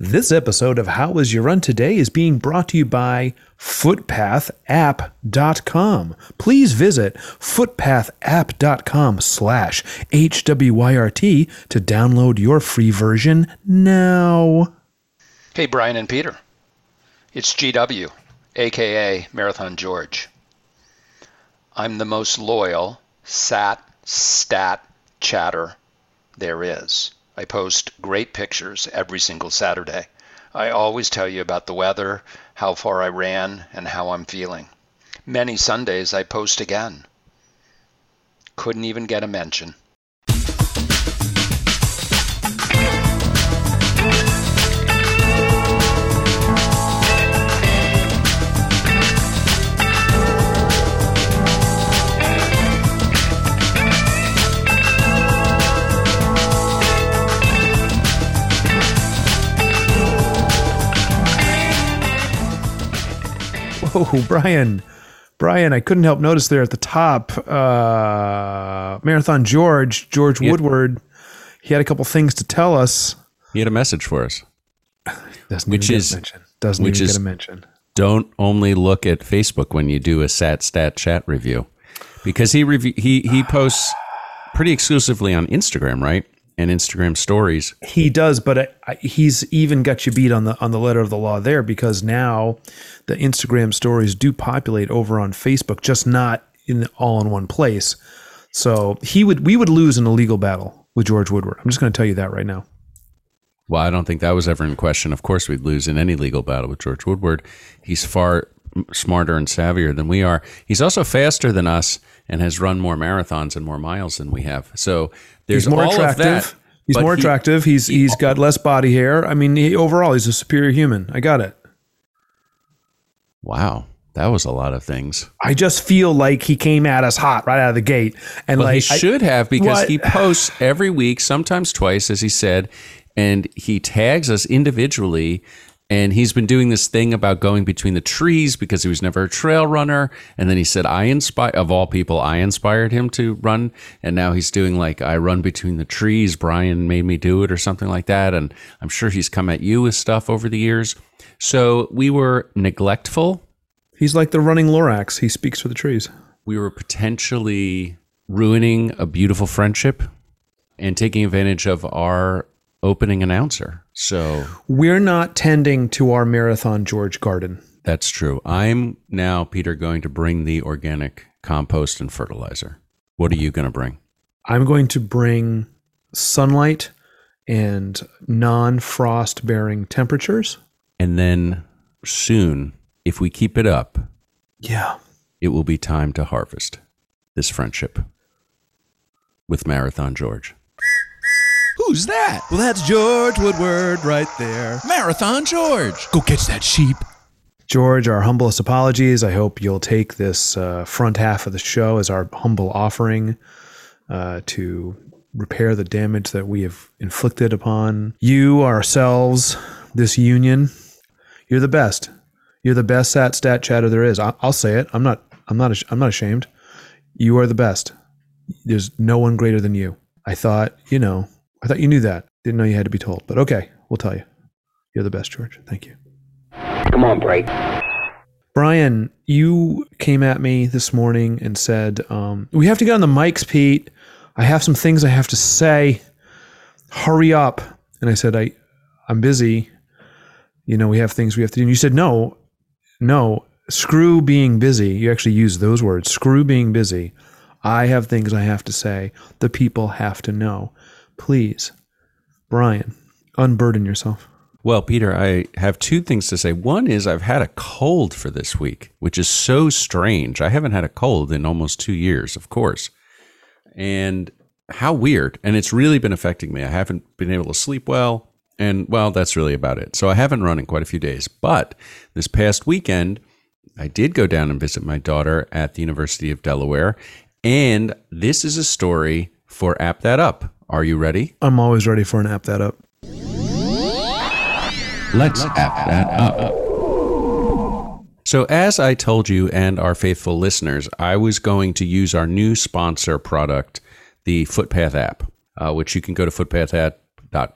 This episode of How Was Your Run Today is being brought to you by footpathapp.com. Please visit footpathapp.com slash HWYRT to download your free version now. Hey, Brian and Peter. It's GW, aka Marathon George. I'm the most loyal sat stat chatter there is. I post great pictures every single Saturday. I always tell you about the weather, how far I ran, and how I'm feeling. Many Sundays I post again. Couldn't even get a mention. Whoa, Brian. Brian, I couldn't help notice there at the top, uh, Marathon George, George Yeah. Woodward, he had a couple things to tell us. He had a message for us. Doesn't Which is- get a mention. Doesn't which even is- get a mention. Don't only look at Facebook when you do a sat stat chat review, because he review he he posts pretty exclusively on Instagram, right? And Instagram stories. He does, but I, I, he's even got you beat on the on the letter of the law there because now the Instagram stories do populate over on Facebook, just not in all in one place. So he would we would lose in a legal battle with George Woodward. I'm just going to tell you that right now. Well, I don't think that was ever in question. Of course, we'd lose in any legal battle with George Woodward. He's far smarter and savvier than we are. He's also faster than us and has run more marathons and more miles than we have. So there's He's more all attractive. Of that, he's more he- attractive. He's he's got less body hair. I mean, he, overall, he's a superior human. I got it. Wow, that was a lot of things. I just feel like he came at us hot right out of the gate, and Well, like he I- should have because What? he posts every week, sometimes twice, as he said, and he tags us individually. And he's been doing this thing about going between the trees because he was never a trail runner. And then he said, I inspire, of all people, I inspired him to run. And now he's doing like, I run between the trees. Brian made me do it or something like that. And I'm sure he's come at you with stuff over the years. So we were neglectful. he's like the running Lorax. He speaks for the trees. we were potentially ruining a beautiful friendship and taking advantage of our opening announcer. So We're not tending to our marathon George garden. that's true. I'm now, Peter, going to bring the organic compost and fertilizer. What are you going to bring? I'm going to bring sunlight and non-frost bearing temperatures. And then soon, if we keep it up, Yeah. it will be time to harvest this friendship with Marathon George. Who's that? Well, that's George Woodward right there. Marathon George. Go catch that sheep. George, our humblest apologies. I hope you'll take this uh, front half of the show as our humble offering uh, to repair the damage that we have inflicted upon you, ourselves, this union. You're the best. You're the best sat stat chatter there is. I- I'll say it. I'm not. I'm not. I'm not ashamed. You are the best. There's no one greater than you. I thought. You know. I thought you knew that. Didn't know you had to be told. But okay, we'll tell you. You're the best, George. Thank you. Come on, break. Brian, you came at me this morning and said, um, We have to get on the mics, Pete. I have some things I have to say. Hurry up. And I said, I, I'm busy. You know, we have things we have to do. And you said, No, no, screw being busy. You actually used those words screw being busy. I have things I have to say. The people have to know. Please, Brian, unburden yourself. Well, Peter, I have two things to say. One is I've had a cold for this week, which is so strange. I haven't had a cold in almost two years, of course. And how weird. And it's really been affecting me. I haven't been able to sleep well. And well, that's really about it. So I haven't run in quite a few days. But this past weekend, I did go down and visit my daughter at the University of Delaware. And this is a story for App That Up. Are you ready? I'm always ready for an app that up. Let's app that up. So, as I told you and our faithful listeners, I was going to use our new sponsor product, the Footpath app, uh, which you can go to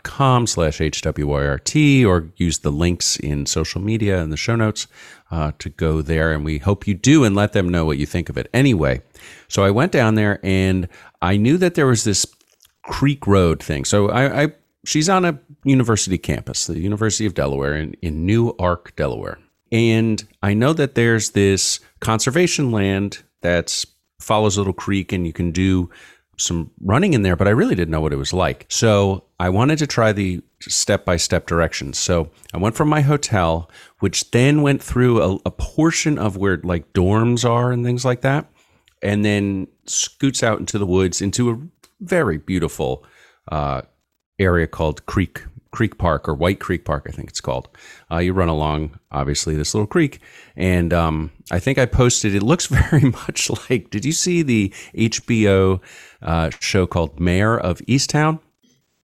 com slash HWYRT or use the links in social media and the show notes uh, to go there. And we hope you do and let them know what you think of it. Anyway, so I went down there and I knew that there was this Creek Road thing. So I, I she's on a university campus, the University of Delaware in, in Newark, Delaware. And I know that there's this conservation land that follows a little creek and you can do some running in there, but I really didn't know what it was like. So I wanted to try the step by step directions. So I went from my hotel, which then went through a, a, portion of where like dorms are and things like that, and then scoots out into the woods into a very beautiful uh, area called Creek Creek Park or White Creek Park, I think it's called. Uh, you run along, obviously, this little creek. And um, I think I posted, it looks very much like, did you see the HBO uh, show called Mare of Easttown?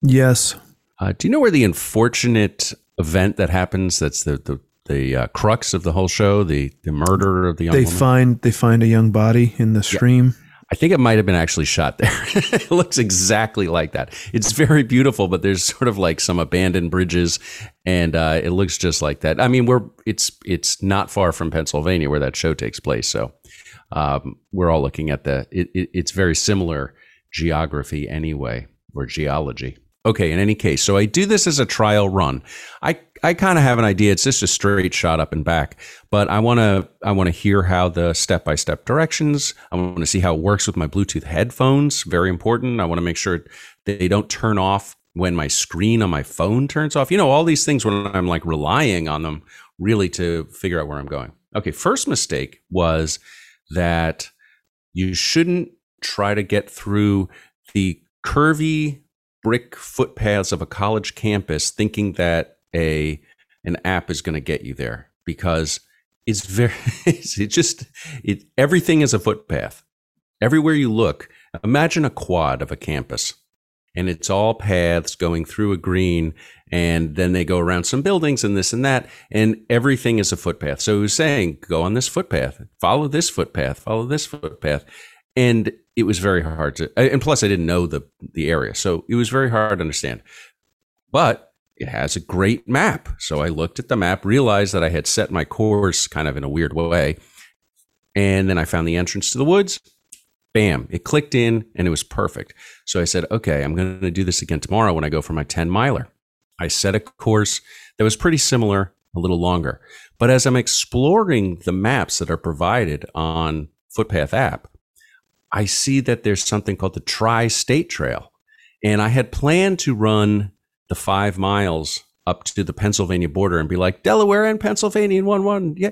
Yes. Uh, do you know where the unfortunate event that happens that's the, the, the uh, crux of the whole show, the, the murder of the young they woman? find they find a young body in the stream. I think it might have been actually shot there. it looks exactly like that. It's very beautiful, but there's sort of like some abandoned bridges, and uh, it looks just like that. I mean, we're it's it's not far from Pennsylvania where that show takes place, so um, we're all looking at the. It, it, it's very similar geography anyway, or geology. Okay, in any case, so I do this as a trial run. I I kind of have an idea. It's just a straight shot up and back, but I want to I want to hear how the step by step directions. I want to see how it works with my Bluetooth headphones. Very important. I want to make sure they don't turn off when my screen on my phone turns off. You know, all these things when I'm like relying on them really to figure out where I'm going. Okay, first mistake was that you shouldn't try to get through the curvy brick footpaths of a college campus thinking that a an app is going to get you there because it's very it just it everything is a footpath. Everywhere you look imagine a quad of a campus and it's all paths going through a green and then they go around some buildings and this and that and everything is a footpath. So he was saying go on this footpath follow this footpath follow this footpath. And it was very hard to and plus i didn't know the the area so it was very hard to understand. But it has a great map so i looked at the map realized that i had set my course kind of in a weird way and then i found the entrance to the woods. Bam it clicked in and it was perfect. So i said okay i'm going to do this again tomorrow when i go for my 10 miler. I set a course that was pretty similar a little longer. But as i'm exploring the maps that are provided on footpath app I see that there's something called the Tri State Trail. And I had planned to run the five miles up to the Pennsylvania border and be like, Delaware and Pennsylvania in one one. Yeah.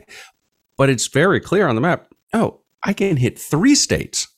But it's very clear on the map. Oh, I can hit three states.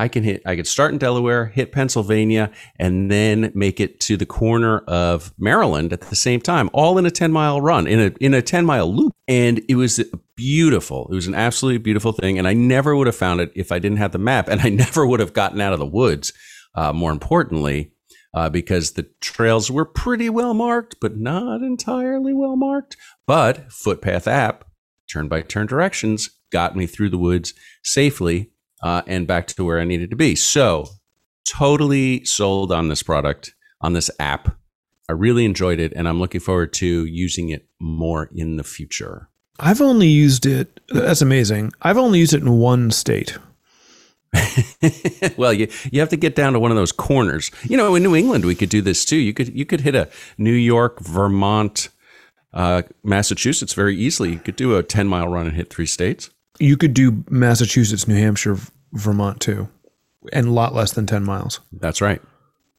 I can hit, I could start in Delaware, hit Pennsylvania, and then make it to the corner of Maryland at the same time, all in a 10 mile run, in a, in a 10 mile loop. And it was beautiful. It was an absolutely beautiful thing. And I never would have found it if I didn't have the map. And I never would have gotten out of the woods, uh, more importantly, uh, because the trails were pretty well marked, but not entirely well marked. But Footpath app, turn by turn directions, got me through the woods safely uh, and back to where I needed to be. So, totally sold on this product, on this app. I really enjoyed it, and I'm looking forward to using it more in the future. I've only used it. That's amazing. I've only used it in one state. well, you you have to get down to one of those corners. You know, in New England, we could do this too. You could you could hit a New York, Vermont, uh, Massachusetts very easily. You could do a ten mile run and hit three states. You could do Massachusetts, New Hampshire, Vermont too, and a lot less than ten miles. That's right.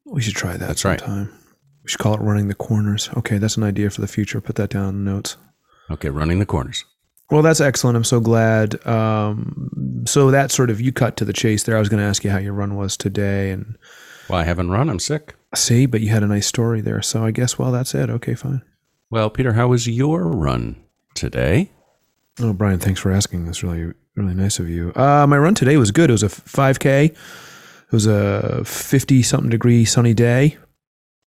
We should try that That's right. We should call it running the corners. Okay, that's an idea for the future. Put that down in the notes. Okay, running the corners. Well, that's excellent. I'm so glad. Um, so that sort of you cut to the chase there. I was going to ask you how your run was today, and Well, I haven't run. I'm sick. see, but you had a nice story there. So I guess well, that's it. Okay, fine. Well, Peter, how was your run today? Oh, Brian, thanks for asking. That's really really nice of you. Uh, my run today was good. It was a 5K. It was a 50 something degree sunny day.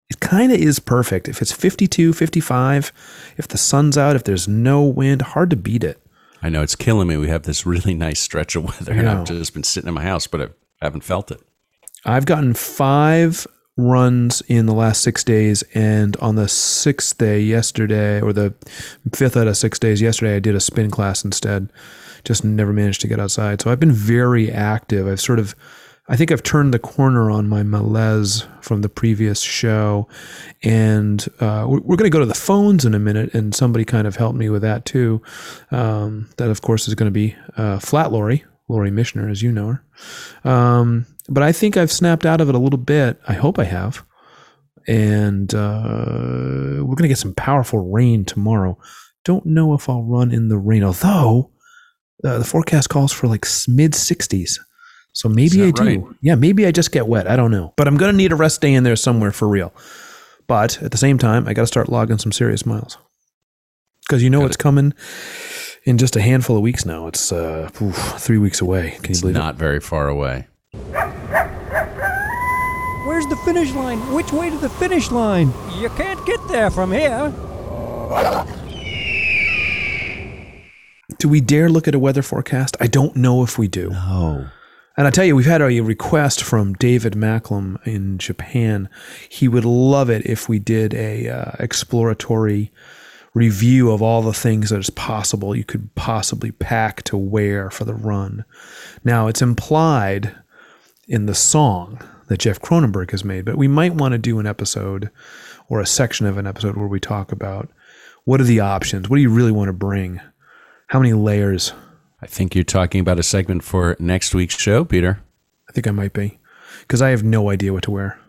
It kind of is perfect. If it's 52, 55, if the sun's out, if there's no wind, hard to beat it. I know it's killing me. We have this really nice stretch of weather, and I've just been sitting in my house, but I haven't felt it. I've gotten five runs in the last six days, and on the sixth day yesterday, or the fifth out of six days yesterday, I did a spin class instead. Just never managed to get outside. So I've been very active. I've sort of, I think I've turned the corner on my malaise from the previous show, and uh, we're, going to go to the phones in a minute, and somebody kind of helped me with that too. Um, that of course is going to be uh, Flat Lori, Lori Mitchner, as you know her. Um, but I think I've snapped out of it a little bit. I hope I have. And uh, we're going to get some powerful rain tomorrow. Don't know if I'll run in the rain, although uh, the forecast calls for like mid 60s. So maybe I do. right? Yeah, maybe I just get wet. I don't know. But I'm going to need a rest day in there somewhere for real. But at the same time, I got to start logging some serious miles. Because you know Got it's coming in just a handful of weeks now. It's uh, oof, three weeks away. Can It's you believe it? not very far away. Where's the finish line? Which way to the finish line? You can't get there from here. Do we dare look at a weather forecast? I don't know if we do. Oh. And I tell you, we've had a request from David Macklem in Japan. He would love it if we did a uh, exploratory review of all the things that is possible you could possibly pack to wear for the run. Now, it's implied in the song that Jeff Cronenberg has made, but we might want to do an episode or a section of an episode where we talk about what are the options? What do you really want to bring? How many layers? I think you're talking about a segment for next week's show, Peter. I think I might be because I have no idea what to wear.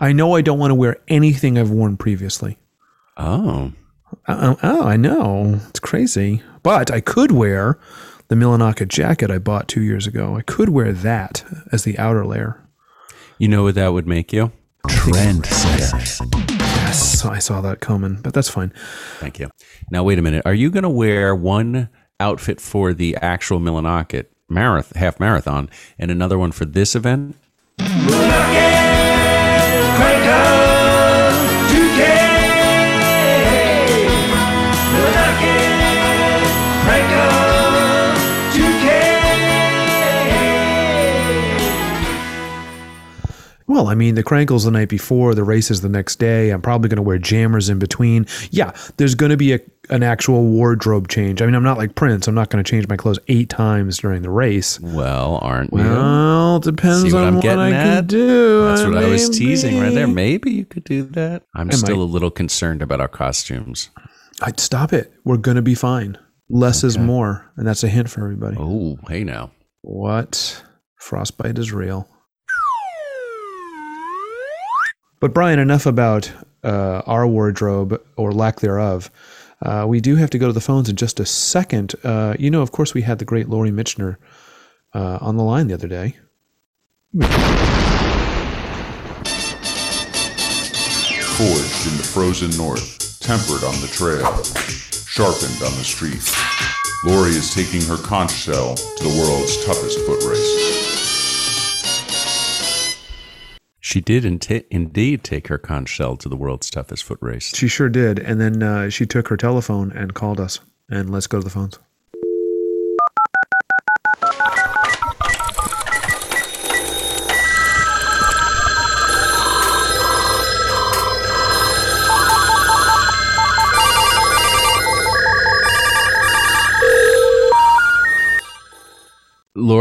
I know I don't want to wear anything I've worn previously. Oh. Oh, oh, I know. It's crazy. But I could wear the Millinocket jacket I bought two years ago. I could wear that as the outer layer. You know what that would make you? Trendsetter. Yes, I saw that coming, but that's fine. Thank you. Now, wait a minute. Are you going to wear one outfit for the actual Millinocket marathon, half marathon and another one for this event? Well, I mean, the Crankles the night before, the race is the next day. I'm probably going to wear jammers in between. Yeah, there's going to be a, an actual wardrobe change. I mean, I'm not like Prince. I'm not going to change my clothes eight times during the race. Well, aren't you? Well, it depends See what on I'm what getting I can do. That's what I was teasing right there. Maybe. Maybe you could do that. I'm I still might. a little concerned about our costumes. I'd stop it. We're going to be fine. Less is more. And that's a hint for everybody. Oh, hey now. What? Frostbite is real. But Brian, enough about uh, our wardrobe or lack thereof. Uh, we do have to go to the phones in just a second. Uh, you know, of course, we had the great Lori Mitchner uh, on the line the other day. Forged in the frozen north, tempered on the trail, sharpened on the street. Lori is taking her conch shell to the world's toughest foot race. She did in- indeed take her conch shell to the world's toughest foot race. She sure did. And then uh, she took her telephone and called us. And let's go to the phones.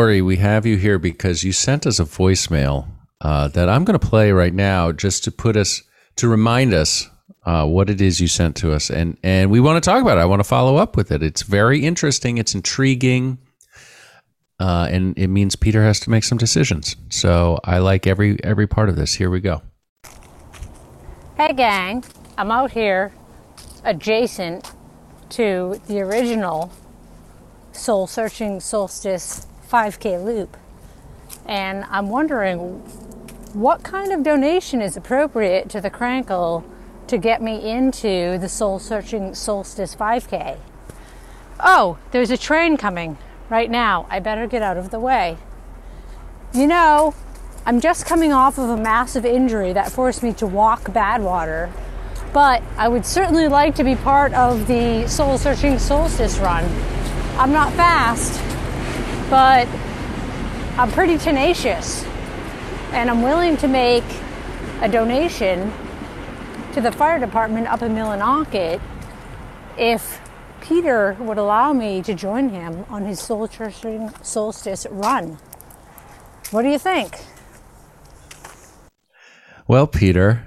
We have you here because you sent us a voicemail uh, that I'm going to play right now just to put us, to remind us uh, what it is you sent to us. And, and we want to talk about it. I want to follow up with it. It's very interesting, it's intriguing. Uh, and it means Peter has to make some decisions. So I like every every part of this. Here we go. Hey gang, I'm out here adjacent to the original Soul Searching Solstice 5K loop. And I'm wondering what kind of donation is appropriate to the Crankle to get me into the Soul Searching Solstice 5K. Oh, there's a train coming right now. I better get out of the way. You know, I'm just coming off of a massive injury that forced me to walk Badwater, but I would certainly like to be part of the Soul Searching Solstice run. I'm not fast, but I'm pretty tenacious, and I'm willing to make a donation to the fire department up in Millinocket if Peter would allow me to join him on his soul solstice run. What do you think? Well, Peter,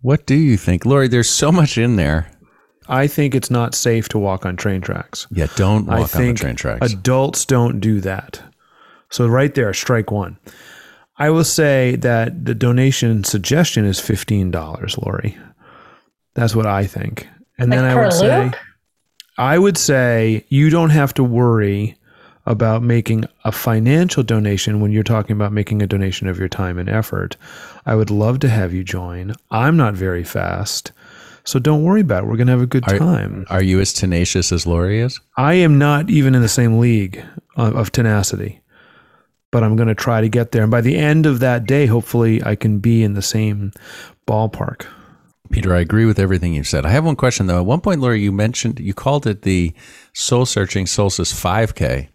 what do you think? Lori, there's so much in there. I think it's not safe to walk on train tracks. Yeah, don't walk I on the train tracks. adults don't do that. So right there, strike one. I will say that the donation suggestion is fifteen dollars, Lori. That's what I think. And then I per would say loop? I would say you don't have to worry about making a financial donation when you're talking about making a donation of your time and effort. I would love to have you join. I'm not very fast. So don't worry about it. We're going to have a good Are- time. Are you as tenacious as Lori is? I am not even in the same league of, of tenacity, but I'm going to try to get there. And by the end of that day, hopefully, I can be in the same ballpark. Peter, I agree with everything you said. I have one question though. At one point, Lori, you mentioned you called it the Soul Searching Solstice 5K,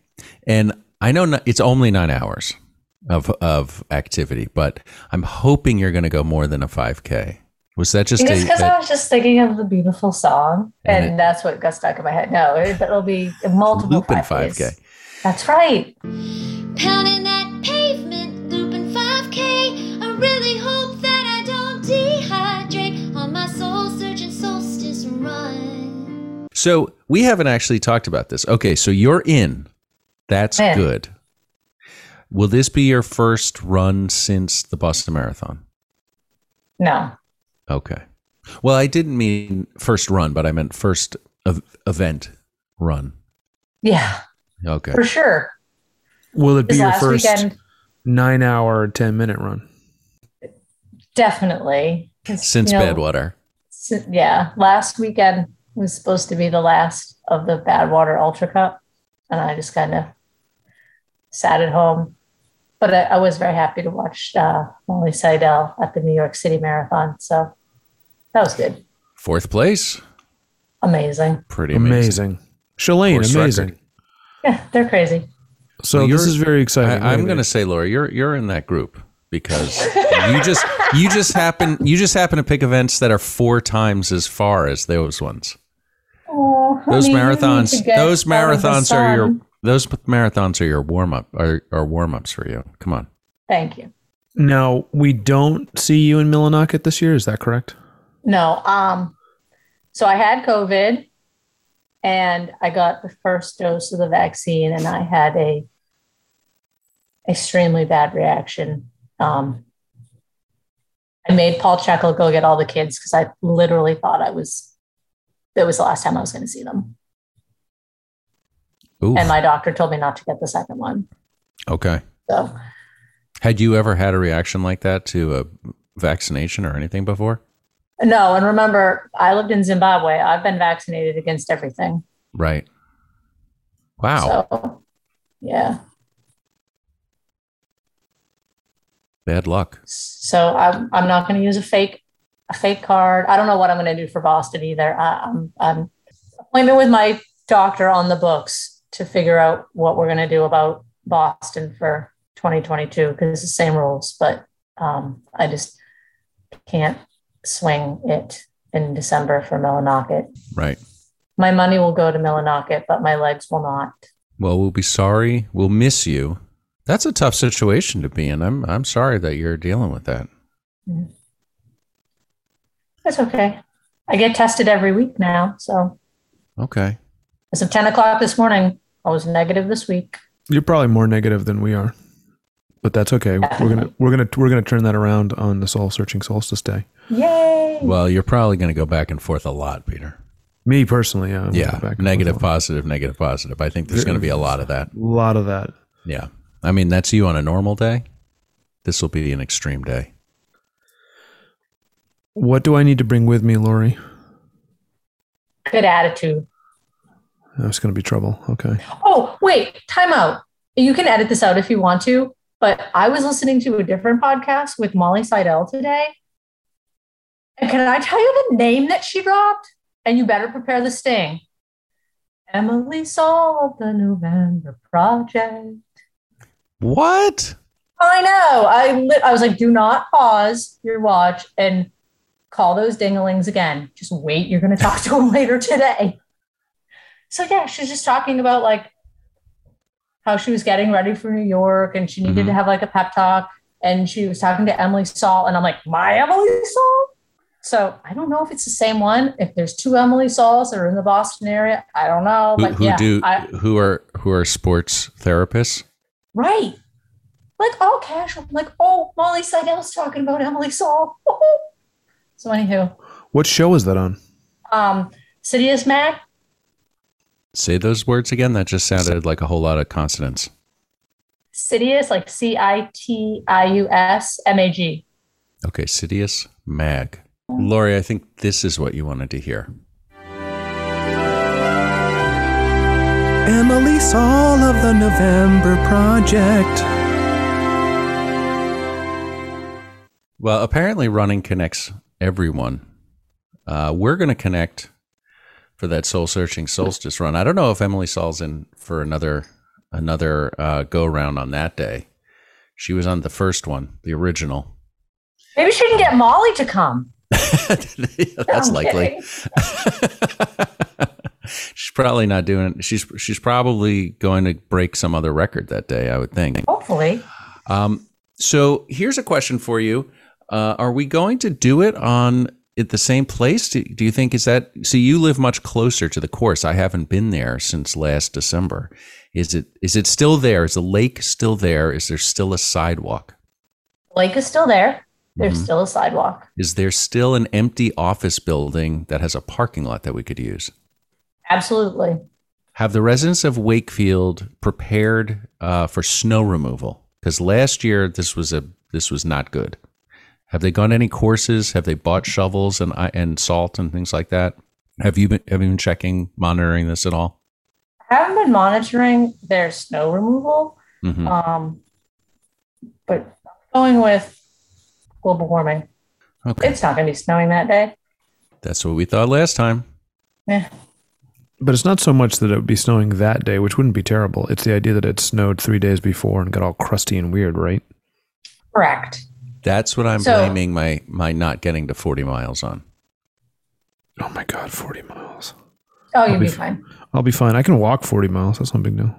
and I know it's only nine hours of of activity, but I'm hoping you're going to go more than a 5K. Was that just Just a, because a- I was just thinking of the beautiful song, And and, it- that's what got stuck in my head. No, it, it'll be multiple looping 5Ks. 5K? That's right. Pounding that pavement, looping 5K. I really hope that I don't dehydrate on my soul searching solstice run. So we haven't actually talked about this. Okay, so you're in. That's In. good. Will this be your first run since the Boston Marathon? No, Okay. Well, I didn't mean first run, but I meant first ev- event run. yeah, Okay. for sure. Will it be This your first weekend, nine hour, 10 minute run? Definitely. Since you know, Badwater. si- yeah, last weekend was supposed to be the last of the Badwater Ultra Cup, and I just kind of sat at home. But I, I was very happy to watch uh, Molly Seidel at the New York City Marathon, so that was good. Fourth place. Amazing. Pretty amazing. Amazing. Shalane, amazing. record. Yeah, they're crazy. So Well, this is very exciting. I, I'm going to say, Laura, you're you're in that group because you just you just happen you just happen to pick events that are four times as far as those ones. Oh, Those honey, you need marathons, those out of the marathons are your those marathons are your warm up are, are warm ups for you. Come on. Thank you. Now, we don't see you in Millinocket this year. Is that correct? No, um, so I had COVID, and I got the first dose of the vaccine, and I had a extremely bad reaction. Um, I made Paul Checkle go get all the kids because I literally thought I was that was the last time I was going to see them, Ooh. and my doctor told me not to get the second one. okay. So Had you ever had a reaction like that to a vaccination or anything before? No, and remember, I lived in Zimbabwe. I've been vaccinated against everything. Right. Wow. So yeah. Bad luck. So I'm I'm not going to use a fake a fake card. I don't know what I'm going to do for Boston either. I, I'm I'm appointment with my doctor on the books to figure out what we're going to do about Boston for 2022 because it's the same rules, but um, I just can't swing it in December for Millinocket. Right. My money will go to Millinocket, but my legs will not. Well, we'll be sorry. We'll miss you. That's a tough situation to be in. I'm I'm sorry that you're dealing with that. Mm. That's okay. I get tested every week now, so Okay. as of 10 o'clock this morning, I was negative this week. You're probably more negative than we are, but that's okay. We're gonna we're gonna we're gonna turn that around on the soul searching solstice day. Yay! Well, you're probably going to go back and forth a lot, Peter. Me personally, yeah. I'm Yeah. back and Negative, forth positive, negative, positive. I think there's going to be a lot of that. a lot of that. Yeah. I mean, that's you on a normal day. This will be an extreme day. What do I need to bring with me, Lori? Good attitude. That's going to be trouble. Okay. Oh, wait, time out. You can edit this out if you want to, but I was listening to a different podcast with Molly Seidel today. And can I tell you the name that she dropped? And you better prepare the sting. Emily Saul of the November Project. What? I know. I li- I was like, do not pause your watch and call those dinglings again. Just wait. You're going to talk to them later today. So yeah, she's just talking about like how she was getting ready for New York and she needed Mhm. to have like a pep talk. And she was talking to Emily Saul, and I'm like, my Emily Saul. So I don't know if it's the same one. If there's two Emily Sauls that are in the Boston area, I don't know. Who, But who yeah, do I, who are who are sports therapists? Right. Like all casual. Like, oh, Molly Seidel's talking about Emily Saul. so anywho, What show is that on? um, Citius Mag, Say those words again. That just sounded like a whole lot of consonants. Citius, like C I T I U S M A G. Okay, Citius Mag. Lori, I think this is what you wanted to hear. Emily Saul of the November Project. Well, apparently running connects everyone. Uh, we're going to connect for that soul searching solstice run. I don't know if Emily Saul's in for another another uh, go round on that day. She was on the first one, the original. Maybe she can get Molly to come. That's likely. she's probably not doing. She's she's probably going to break some other record that day. I would think. Hopefully. Um, so here's a question for you: uh, Are we going to do it on at the same place? Do, do you think is that? So you live much closer to the course. I haven't been there since last December. Is it is it still there? Is the lake still there? Is there still a sidewalk? Lake is still there. There's Mhm. still a sidewalk. Is there still an empty office building that has a parking lot that we could use? Absolutely. Have the residents of Wakefield prepared uh, for snow removal? Because last year this was a this was not good. Have they gone any courses? Have they bought shovels and and salt and things like that? Have you been have you been checking monitoring this at all? I haven't been monitoring their snow removal. Mhm. Um, but going with global warming, Okay, it's not going to be snowing that day. that's what we thought last time. Yeah. But it's not so much that it would be snowing that day, which wouldn't be terrible. It's the idea that it snowed three days before and got all crusty and weird, right? Correct. That's what I'm So- blaming my my not getting to 40 miles on. Oh my God, 40 miles. Oh, you'll be be f- fine. I'll be fine. I can walk 40 miles. That's no big deal.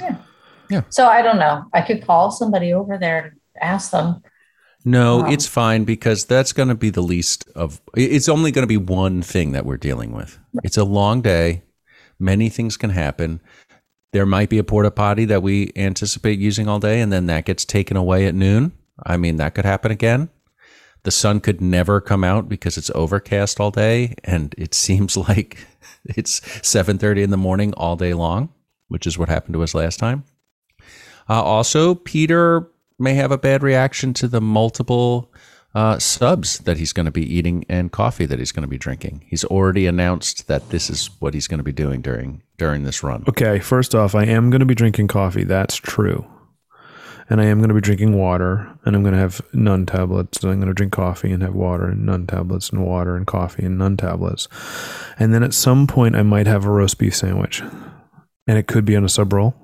Yeah. Yeah. So I don't know. I could call somebody over there and ask them. No, Um, it's fine because that's going to be the least of. It's only going to be one thing that we're dealing with. It's a long day. Many things can happen. There might be a porta potty that we anticipate using all day, and then that gets taken away at noon. I mean, that could happen again. The sun could never come out because it's overcast all day, and it seems like it's seven thirty in the morning all day long, which is what happened to us last time. Uh, also, Peter may have a bad reaction to the multiple uh, subs that he's going to be eating and coffee that he's going to be drinking. He's already announced that this is what he's going to be doing during during this run. Okay, first off, I am going to be drinking coffee. That's true. And I am going to be drinking water, and I'm going to have Nuun tablets. I'm going to drink coffee and have water and Nuun tablets and water and coffee and Nuun tablets. And then at some point, I might have a roast beef sandwich. And it could be on a sub roll.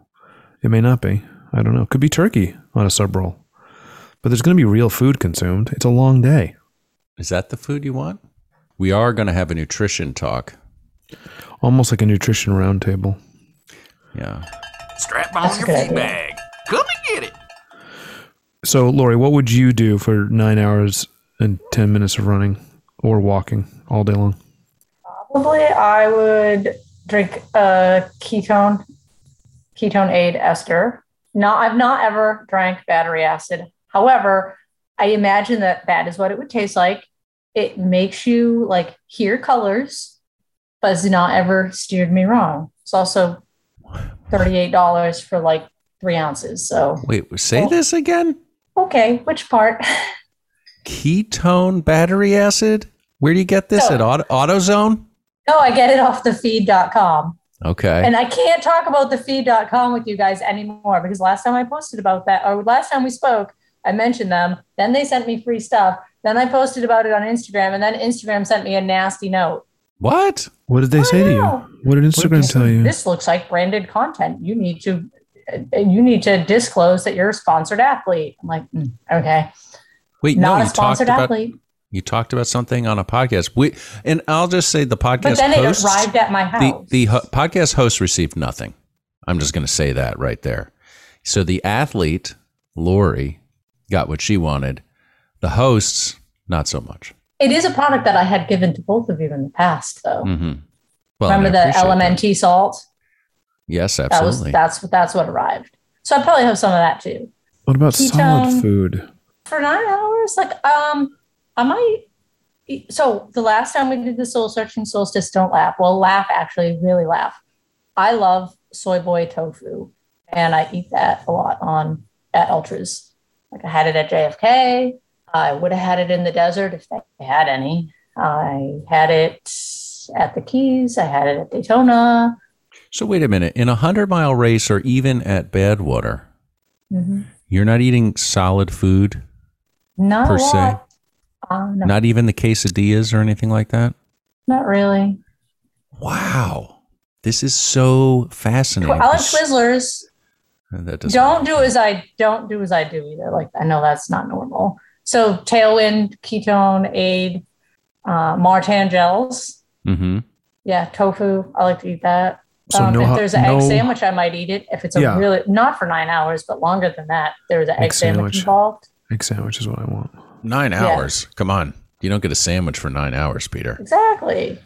It may not be. I don't know. It could be turkey on a sub roll. But there's going to be real food consumed. It's a long day. Is that the food you want? We are going to have a nutrition talk. Almost like a nutrition roundtable. Yeah. Strap on a your feed idea. bag. Come and get it. So, Lori, what would you do for nine hours and 10 minutes of running or walking all day long? Probably I would drink a ketone, ketone aid ester. No, I've not ever drank battery acid. However, I imagine that that is what it would taste like. It makes you like hear colors, but has not ever steered me wrong. It's also $38 for like three ounces. So, Wait, say Oh. this again? okay, which part? Ketone battery acid? Where do you get this No. at Auto- AutoZone? no, I get it off the feed.com. Okay. And I can't talk about the feed.com with you guys anymore because last time I posted about that, or last time we spoke, I mentioned them. Then they sent me free stuff. Then I posted about it on Instagram, and then Instagram sent me a nasty note. what? What did they say to you? What did Instagram This- tell you? This looks like branded content. You need to uh, you need to disclose that you're a sponsored athlete. I'm like, "Mm, okay, Wait, not no, a you talked sponsored about athlete. You talked about something on a podcast. We and I'll just say the podcast But then it arrived at my house. the ho- podcast host received nothing. I'm just going to say that right there. So the athlete Lori got what she wanted. The hosts not so much. it is a product that I had given to both of you in the past, though. hmm Well, Remember the appreciate that. Salt? Yes, That absolutely. was that's what that's what arrived. So I probably have some of that too. What about Ketone. solid food? For nine hours, like um, I might. So the last time we did the soul searching solstice, don't laugh. Well, laugh actually, really laugh. I love soy boy tofu, and I eat that a lot on at ultras. Like I had it at JFK. I would have had it in the desert if they had any. I had it at the Keys. I had it at Daytona. so wait a minute. In a hundred mile race, or even at Badwater, Mhm. you're not eating solid food Not per se. Uh, no, Not even the quesadillas or anything like that. not really. Wow, this is so fascinating. I like Twizzlers. That Don't do as I don't do as I do either. Like I know that's not normal. So tailwind, ketone, aid, uh, Maurten gels. Mm-hmm. Yeah, tofu. I like to eat that. So um, no if there's an egg sandwich, I might eat it. If it's a Yeah. really not for nine hours, but longer than that, there's an egg, Egg sandwich. sandwich. involved. Egg sandwich is what I want. Nine Yeah. hours. Come on. You don't get a sandwich for nine hours, Peter. Exactly.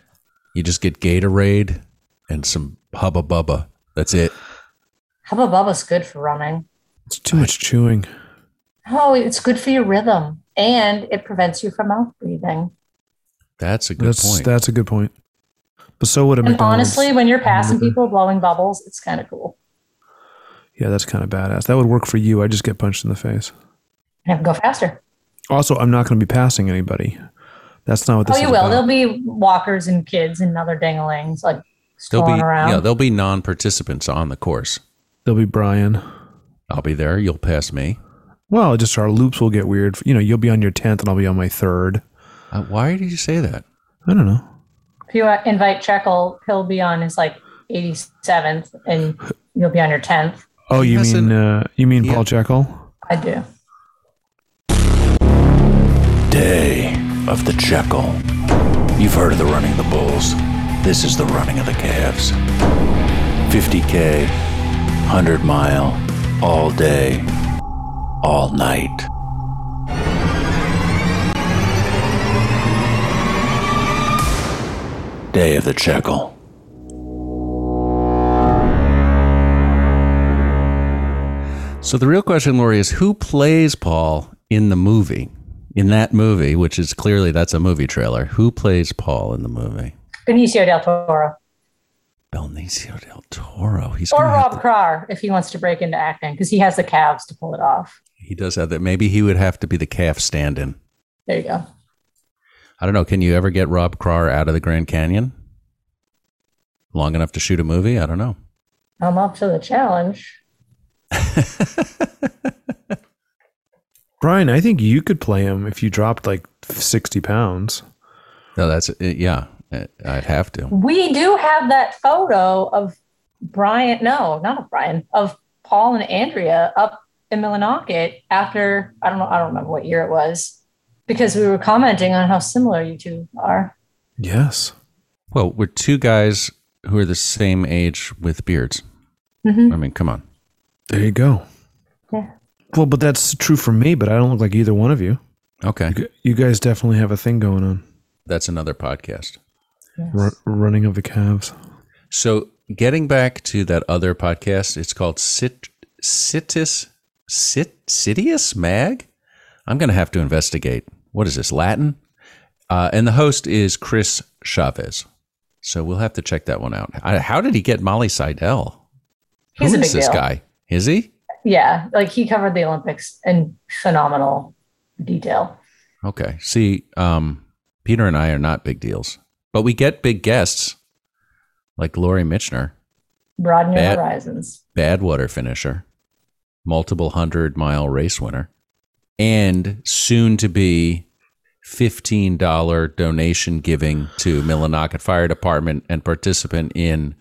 You just get Gatorade and some Hubba Bubba. That's it. Hubba Bubba's good for running. It's too much chewing. Oh, it's good for your rhythm, and it prevents you from mouth breathing. That's a good That's point. that's a good point. But so would a And McDonald's. honestly, when you're passing hamburger. people blowing bubbles, it's kind of cool. yeah, that's kind of badass. That would work for you. I just get punched in the face. Have to go faster. Also, I'm not going to be passing anybody. That's not what this oh, you is will. about. There'll be walkers and kids and other dinglings like There'll strolling be around. yeah, there'll be non-participants on the course. There'll be Brian. I'll be there. You'll pass me. Well, just our loops will get weird. You know, you'll be on your tenth, and I'll be on my third. Uh, why did you say that? I don't know. if you uh, invite Checkle, he'll be on his like 87th, and you'll be on your 10th. Oh, you has mean an- uh, you mean Paul Jekyll? I do. Day of the Jekyll. You've heard of the running of the bulls. This is the running of the calves. 50K, 100 mile, all day, all night. Day of the Jekyll. So the real question, Lori, is who plays Paul in the movie? In that movie, which is clearly that's a movie trailer. Who plays Paul in the movie? Benicio del Toro. Benicio del Toro. He's Or Rob Krar if he wants to break into acting because he has the calves to pull it off. He does have that. Maybe he would have to be the calf stand-in. There you go. I don't know. Can you ever get Rob Krar out of the Grand Canyon long enough to shoot a movie? I don't know. I'm up to the challenge. Brian, I think you could play him if you dropped like sixty pounds. No, that's yeah. I'd have to. We do have that photo of Brian. No, not of Brian. Of Paul and Andrea up in Millinocket after I don't know. I don't remember what year it was because we were commenting on how similar you two are. Yes. Well, we're two guys who are the same age with beards. Mhm. I mean, come on. There you go. Yeah. Well, but that's true for me. But I don't look like either one of you. Okay, You, you guys definitely have a thing going on. that's another podcast. Ru- running of the calves. So, getting back to that other podcast, it's called Sit Situs Sit Citius Mag. I'm going to have to investigate. What is this Latin? Uh, and the host is Chris Chavez. So we'll have to check that one out. I, how did he get Molly Seidel? He's Who a big this deal. guy? Is he? Yeah, like he covered the Olympics in phenomenal detail. Okay. See, um, Peter and I are not big deals, but we get big guests like Lori Mitchner, Broaden your Bad- horizons. Badwater finisher, multiple hundred mile race winner, and soon to be $15 donation giving to Millinocket Fire Department and participant in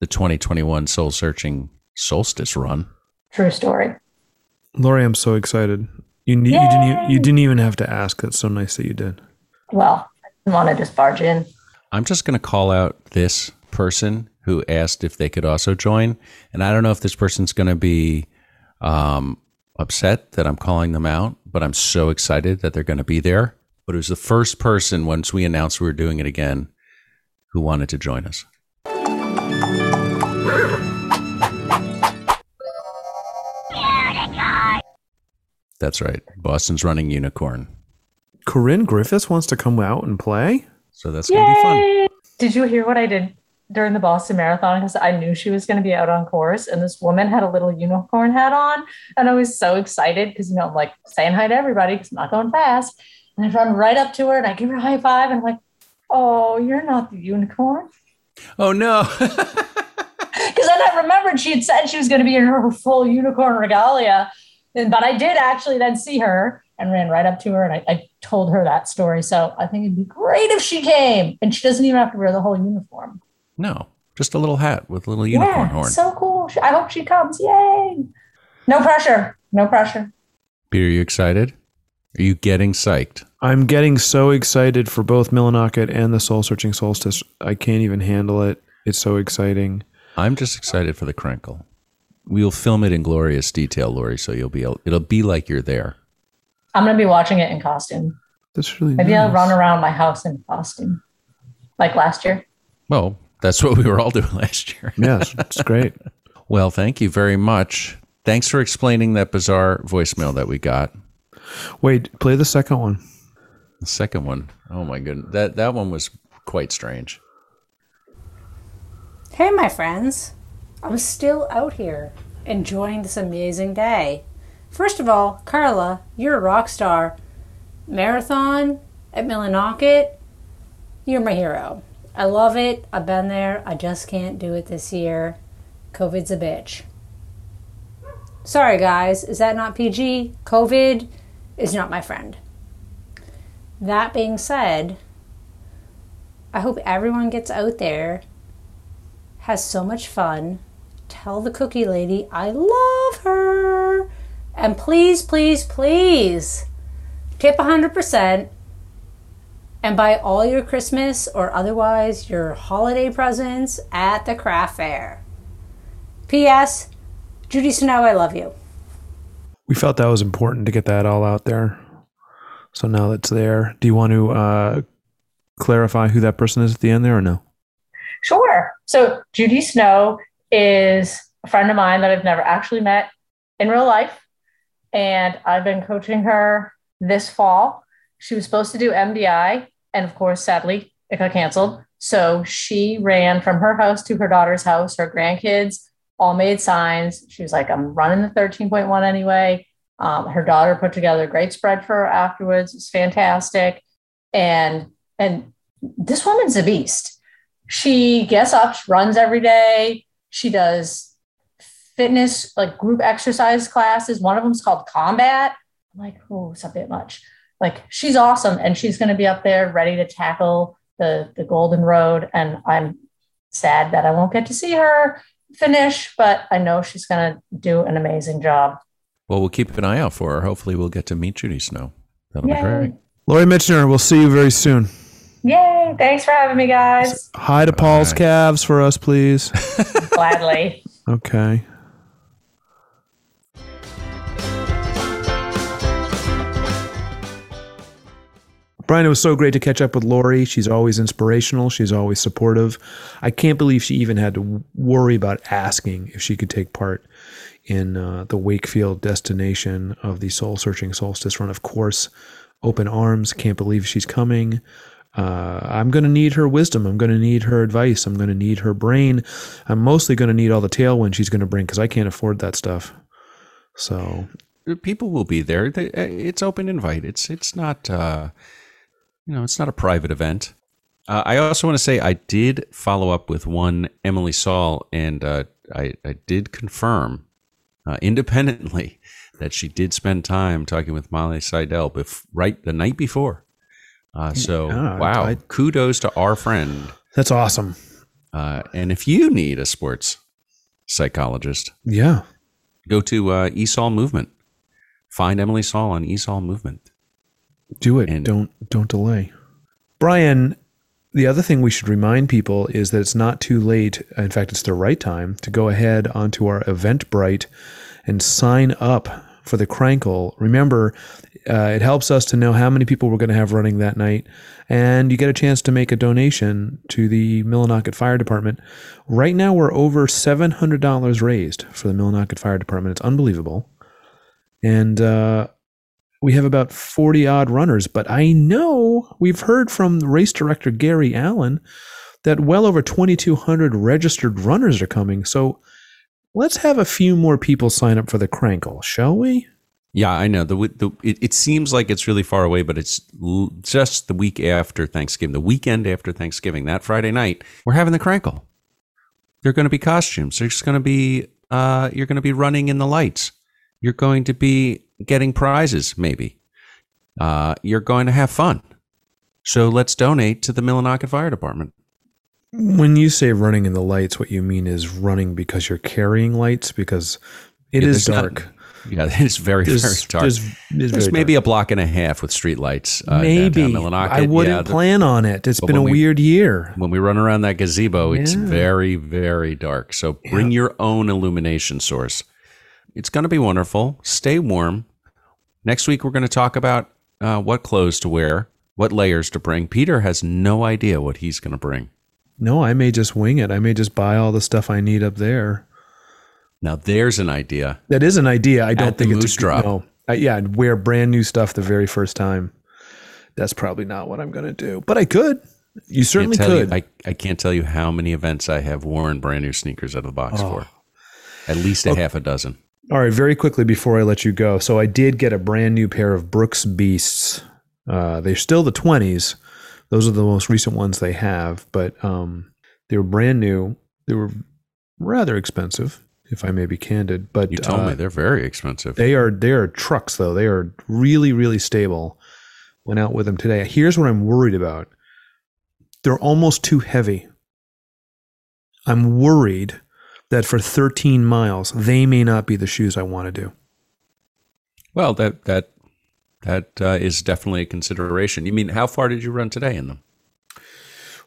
the 2021 Soul Searching solstice run. True story. Lori, I'm so excited. You, ne- you didn't you didn't even have to ask. That's so nice that you did. Well, I didn't want to just barge in. I'm just going to call out this person who asked if they could also join. And I don't know if this person's going to be um, upset that I'm calling them out, but I'm so excited that they're going to be there. But it was the first person, once we announced we were doing it again, who wanted to join us. That's right. Boston's running unicorn. Corinne Griffiths wants to come out and play. So that's going to be fun. Did you hear what I did during the Boston Marathon? Because I knew she was going to be out on course, and this woman had a little unicorn hat on, and I was so excited because you know I'm like saying hi to everybody because I'm not going fast, and I run right up to her and I give her a high five, and I'm like, "Oh, you're not the unicorn." Oh, no. Because then I remembered she had said she was going to be in her full unicorn regalia, and but I did actually then see her and ran right up to her and I, I told her that story. So I think it'd be great if she came, and she doesn't even have to wear the whole uniform. no, just a little hat with a little unicorn yeah, horn. so cool. I hope she comes. Yay! No pressure. No pressure. Peter, you excited? Are you getting psyched? I'm getting so excited for both Millinocket and the Soul Searching Solstice. I can't even handle it. It's so exciting. I'm just excited for the crinkle. We'll film it in glorious detail, Lori, so you'll be able, it'll be like you're there. I'm gonna be watching it in costume. That's really Maybe I'll run around my house in costume, like last year. Well, that's what we were all doing last year. Yes, it's great. Well, thank you very much. Thanks for explaining that bizarre voicemail that we got. Wait, play the second one. The second one, oh my goodness, that that one was quite strange. Hey, my friends. I'm still out here enjoying this amazing day. First of all, Carla, you're a rock star. Marathon at Millinocket, you're my hero. I love it. I've been there. I just can't do it this year. COVID's a bitch. Sorry, guys. Is that not PG? COVID is not my friend. That being said, I hope everyone gets out there has so much fun. Tell the cookie lady I love her. And please, please, please tip 100% and buy all your Christmas or otherwise your holiday presents at the craft fair. P.S. Judy Snow, I love you. We felt that was important to get that all out there. So now that's there. Do you want to uh, clarify who that person is at the end there or no? Sure. So Judy Snow is a friend of mine that I've never actually met in real life. And I've been coaching her this fall. She was supposed to do MDI. And of course, sadly, it got canceled. So she ran from her house to her daughter's house. Her grandkids all made signs. She was like, I'm running the 13.1 anyway. Um, her daughter put together a great spread for her afterwards. It's fantastic. And and this woman's a beast she gets up, she runs every day. She does fitness, like group exercise classes. One of them's called Combat. I'm like, oh, it's a bit much. Like she's awesome, and she's going to be up there ready to tackle the the Golden Road. And I'm sad that I won't get to see her finish, but I know she's going to do an amazing job. Well, we'll keep an eye out for her. Hopefully, we'll get to meet Judy Snow. That'll Yay. be great. Lori Mitchner, we'll see you very soon. Yay! Thanks for having me, guys. Hi to Paul's Bye. calves for us, please. Gladly. Okay. Brian, it was so great to catch up with Lori. She's always inspirational. She's always supportive. I can't believe she even had to worry about asking if she could take part in uh, the Wakefield destination of the Soul Searching Solstice Run. Of course, open arms. Can't believe she's coming. Uh, I'm going to need her wisdom. I'm going to need her advice. I'm going to need her brain. I'm mostly going to need all the tailwind she's going to bring because I can't afford that stuff. So People will be there. Uh, it's open invite. It's it's not uh, you know it's not a private event. Uh, I also want to say I did follow up with one Emily Saul, and uh, I I did confirm uh, independently that she did spend time talking with Molly Seidel bef- right the night before. Uh, so Yeah, wow, I- kudos to our friend. that's awesome. Uh, and if you need a sports psychologist. Yeah. Go to uh, ESOL Movement. Find Emily Saul on ESOL Movement. Do it. don't don't delay. Brian, the other thing we should remind people is that it's not too late. In fact, it's the right time to go ahead onto our Eventbrite and sign up for the Crankle. Remember, uh, it helps us to know how many people we're going to have running that night, and you get a chance to make a donation to the Millinocket Fire Department. Right now, we're over seven hundred dollars raised for the Millinocket Fire Department. It's unbelievable, and uh, we have about 40 odd runners, but I know we've heard from race director Gary Allen that well over 2,200 registered runners are coming. So let's have a few more people sign up for the Crankle, shall we? Yeah, I know. The, the it, it seems like it's really far away, but it's l- just the week after Thanksgiving, the weekend after Thanksgiving, that Friday night, we're having the Crankle. They're going to be costumes. There's going to be uh, you're going to be running in the lights. You're going to be getting prizes, maybe. Uh, you're going to have fun. So let's donate to the Millinocket Fire Department. When you say running in the lights, what you mean is running because you're carrying lights because it Yeah, is there's not- dark. yeah, it's very There's- very dark. there's- There's, maybe a block and a half with street lights. Uh, Maybe. I wouldn't Yeah, plan on it. It's been a we- weird year. When we run around that gazebo, it's Yeah. very, very dark. So bring your own illumination source. It's going to be wonderful. Stay warm. Next week, we're going to talk about uh, what clothes to wear, what layers to bring. Peter has no idea what he's going to bring. No, I may just wing it. I may just buy all the stuff I need up there. Now, there's an idea. That is an idea. I don't At the think it's Moose a, Drop. No, I, yeah, I'd wear brand new stuff the very first time. That's probably not what I'm going to do, but I could. You certainly could. You, I, I can't tell you how many events I have worn brand new sneakers out of the box Oh. for. At least a half a dozen. All right, very quickly before I let you go. So I did get a brand new pair of Brooks Beasts. Uh, they're still the 20s. Those are the most recent ones they have, but um, they were brand new. They were rather expensive, if I may be candid. But You told uh, me they're very expensive. They are they are trucks though. They are really really stable. Went out with them today. Here's what I'm worried about. They're almost too heavy. I'm worried that for 13 miles they may not be the shoes I want to do. Well, that that that uh, is definitely a consideration. You mean how far did you run today in them?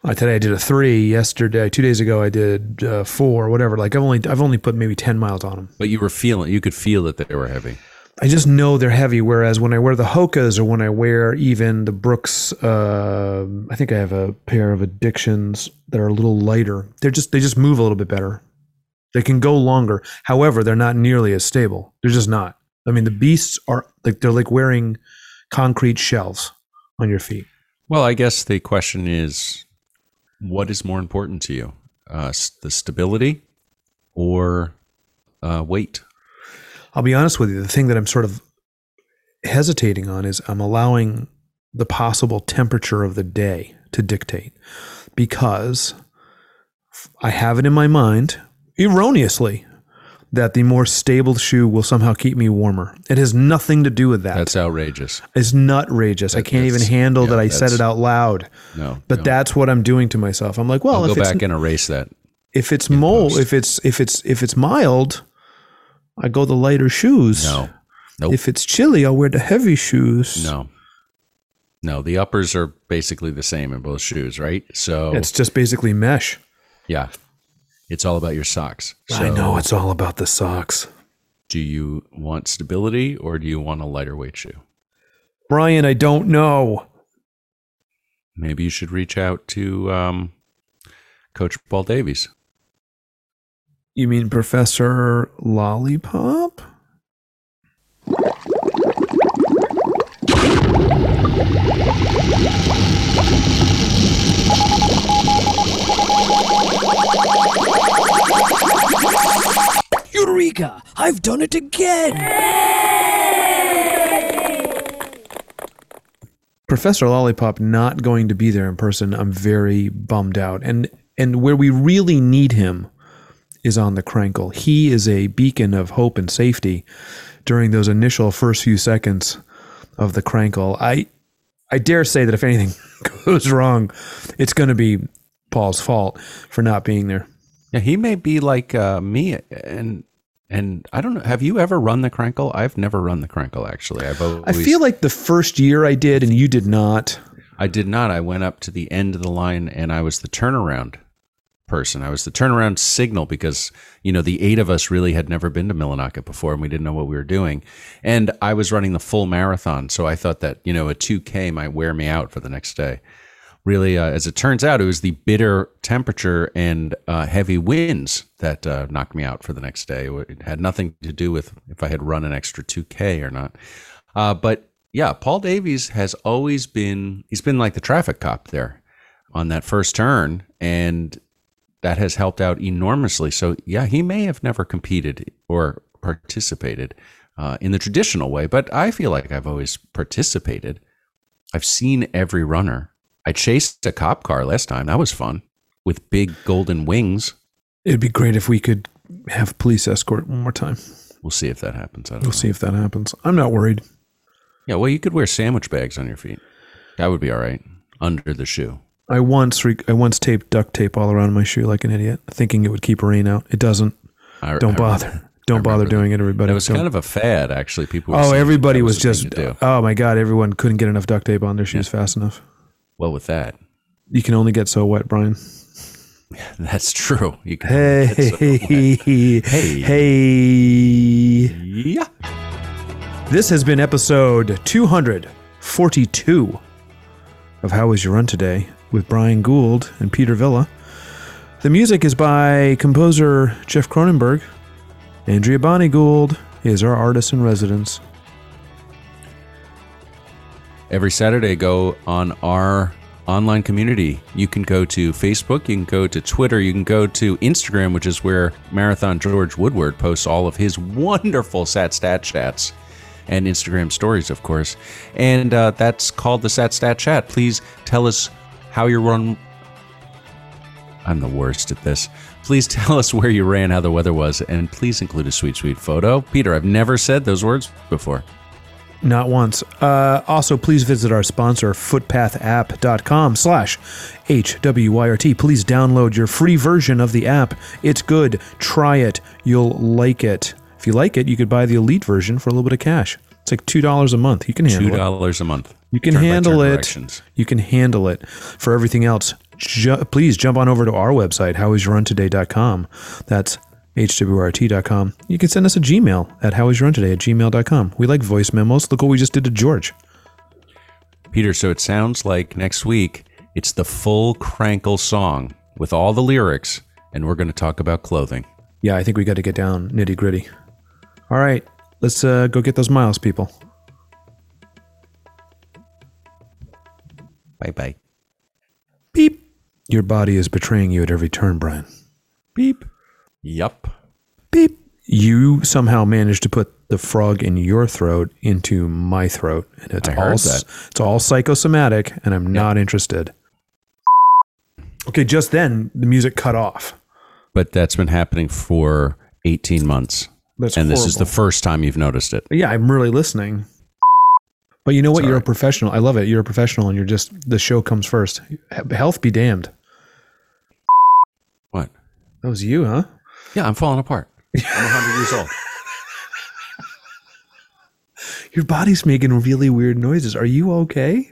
Uh, today I did a three. Yesterday, two days ago, I did uh, four. Whatever. Like I've only I've only put maybe 10 miles on them. But you were feeling you could feel that they were heavy. I just know they're heavy. Whereas when I wear the Hokas or when I wear even the Brooks, uh, I think I have a pair of Addictions that are a little lighter. They're just they just move a little bit better. They can go longer. However, they're not nearly as stable. They're just not. I mean, the beasts are like they're like wearing concrete shells on your feet. Well, I guess the question is, what is more important to you, uh, the stability or uh, weight? I'll be honest with you. The thing that I'm sort of hesitating on is I'm allowing the possible temperature of the day to dictate because I have it in my mind, erroneously, that the more stable shoe will somehow keep me warmer. It has nothing to do with that. That's outrageous. It's nutrageous. I can't even handle yeah, that I said it out loud. No, But no. that's what I'm doing to myself. I'm like, well, I'll if go it's back and erase that. if it's mold, if it's if it's if it's mild, I go the lighter shoes. No, nope. If it's chilly, I'll wear the heavy shoes. no, no. The uppers are basically the same in both shoes, right? So It's just basically mesh. yeah, it's all about your socks. I know it's all about the socks. Do you want stability or do you want a lighter weight shoe? Brian, I don't know. Maybe you should reach out to um, Coach Paul Davies. You mean Professor Lollipop? Eureka! I've done it again! Professor Lollipop not going to be there in person. I'm very bummed out. And and where we really need him is on the Crankle. He is a beacon of hope and safety during those initial first few seconds of the Crankle. I I dare say that if anything goes wrong, it's going to be Paul's fault for not being there. Yeah, he may be like uh, me, and and I don't know. Have you ever run the Crankle? I've never run the Crankle actually. I've always, I feel like the first year I did and you did not. I did not. I went up to the end of the line, and I was the turnaround person. I was the turnaround signal because you know the eight of us really had never been to Millinocket before, and we didn't know what we were doing. And I was running the full marathon, so I thought that you know a two k might wear me out for the next day. Really, uh, as it turns out, it was the bitter temperature and uh, heavy winds that uh, knocked me out for the next day. It had nothing to do with if I had run an extra two k or not. Uh, but yeah, Paul Davies has always been. He's been like the traffic cop there on that first turn, and that has helped out enormously. So yeah, he may have never competed or participated uh, in the traditional way, but I feel like I've always participated. I've seen every runner. I chased a cop car last time. That was fun with big golden wings. It'd be great if we could have police escort one more time. We'll see if that happens. I don't We'll know. see if that happens. I'm not worried. Yeah, well, you could wear sandwich bags on your feet. That would be all right under the shoe. I once re- I once taped duct tape all around my shoe like an idiot, thinking it would keep rain out. It doesn't. I, Don't I bother. remember- Don't bother doing it, everybody. That was Don't- kind of a fad, actually. People. Were Oh, everybody that was just. Oh my god! Everyone couldn't get enough duct tape on their shoes fast enough. Well, with that, You can only get so wet, Brian. that's true. You can Hey, so wet. hey, hey! Yeah. This has been episode 242 of How Was Your Run Today with Brian Gould and Peter Villa. The music is by composer Jeff Cronenberg. Andrea Bonnie Gould is our artist in residence. Every Saturday go on our online community. You can go to Facebook, you can go to Twitter, you can go to Instagram, which is where Marathon George Woodward posts all of his wonderful Sat Stat chats and Instagram stories, of course. And uh, that's called the Sat Stat Chat. Please tell us how you run. I'm the worst at this. Please tell us where you ran, how the weather was, and please include a sweet, sweet photo. Peter, I've never said those words before. Not once. Uh, also, please visit our sponsor, footpathapp.com slash HWYRT. Please download your free version of the app. It's good. Try it. You'll like it. If you like it, you could buy the elite version for a little bit of cash. It's like $2 a month. You can handle Two it. dollars a month. You can Turn handle it. You can handle it. For everything else, ju- please jump on over to our website, howisyourruntoday.com. That's hwrt.com. You can send us a Gmail at howisyourruntoday at gmail.com. We like voice memos. Look what we just did to George. Peter, so it sounds like next week it's the full Crankle song with all the lyrics, and we're going to talk about clothing. Yeah, I think we got to get down nitty gritty. All right, let's uh, go get those miles, people. Bye bye. Beep. Your body is betraying you at every turn, Brian. Beep. Yup. Beep. You somehow managed to put the frog in your throat into my throat, and it's I all it's all psychosomatic, and I'm not interested. Okay, just then the music cut off. But that's been happening for 18 months. That's and this is the first time you've noticed it. Yeah, I'm really listening. But you know what? You're a professional. I love it. You're a professional, and you're just the show comes first. He- Health be damned. What? That was you, huh? Yeah, I'm falling apart. I'm 100 years old. Your body's making really weird noises. Are you okay?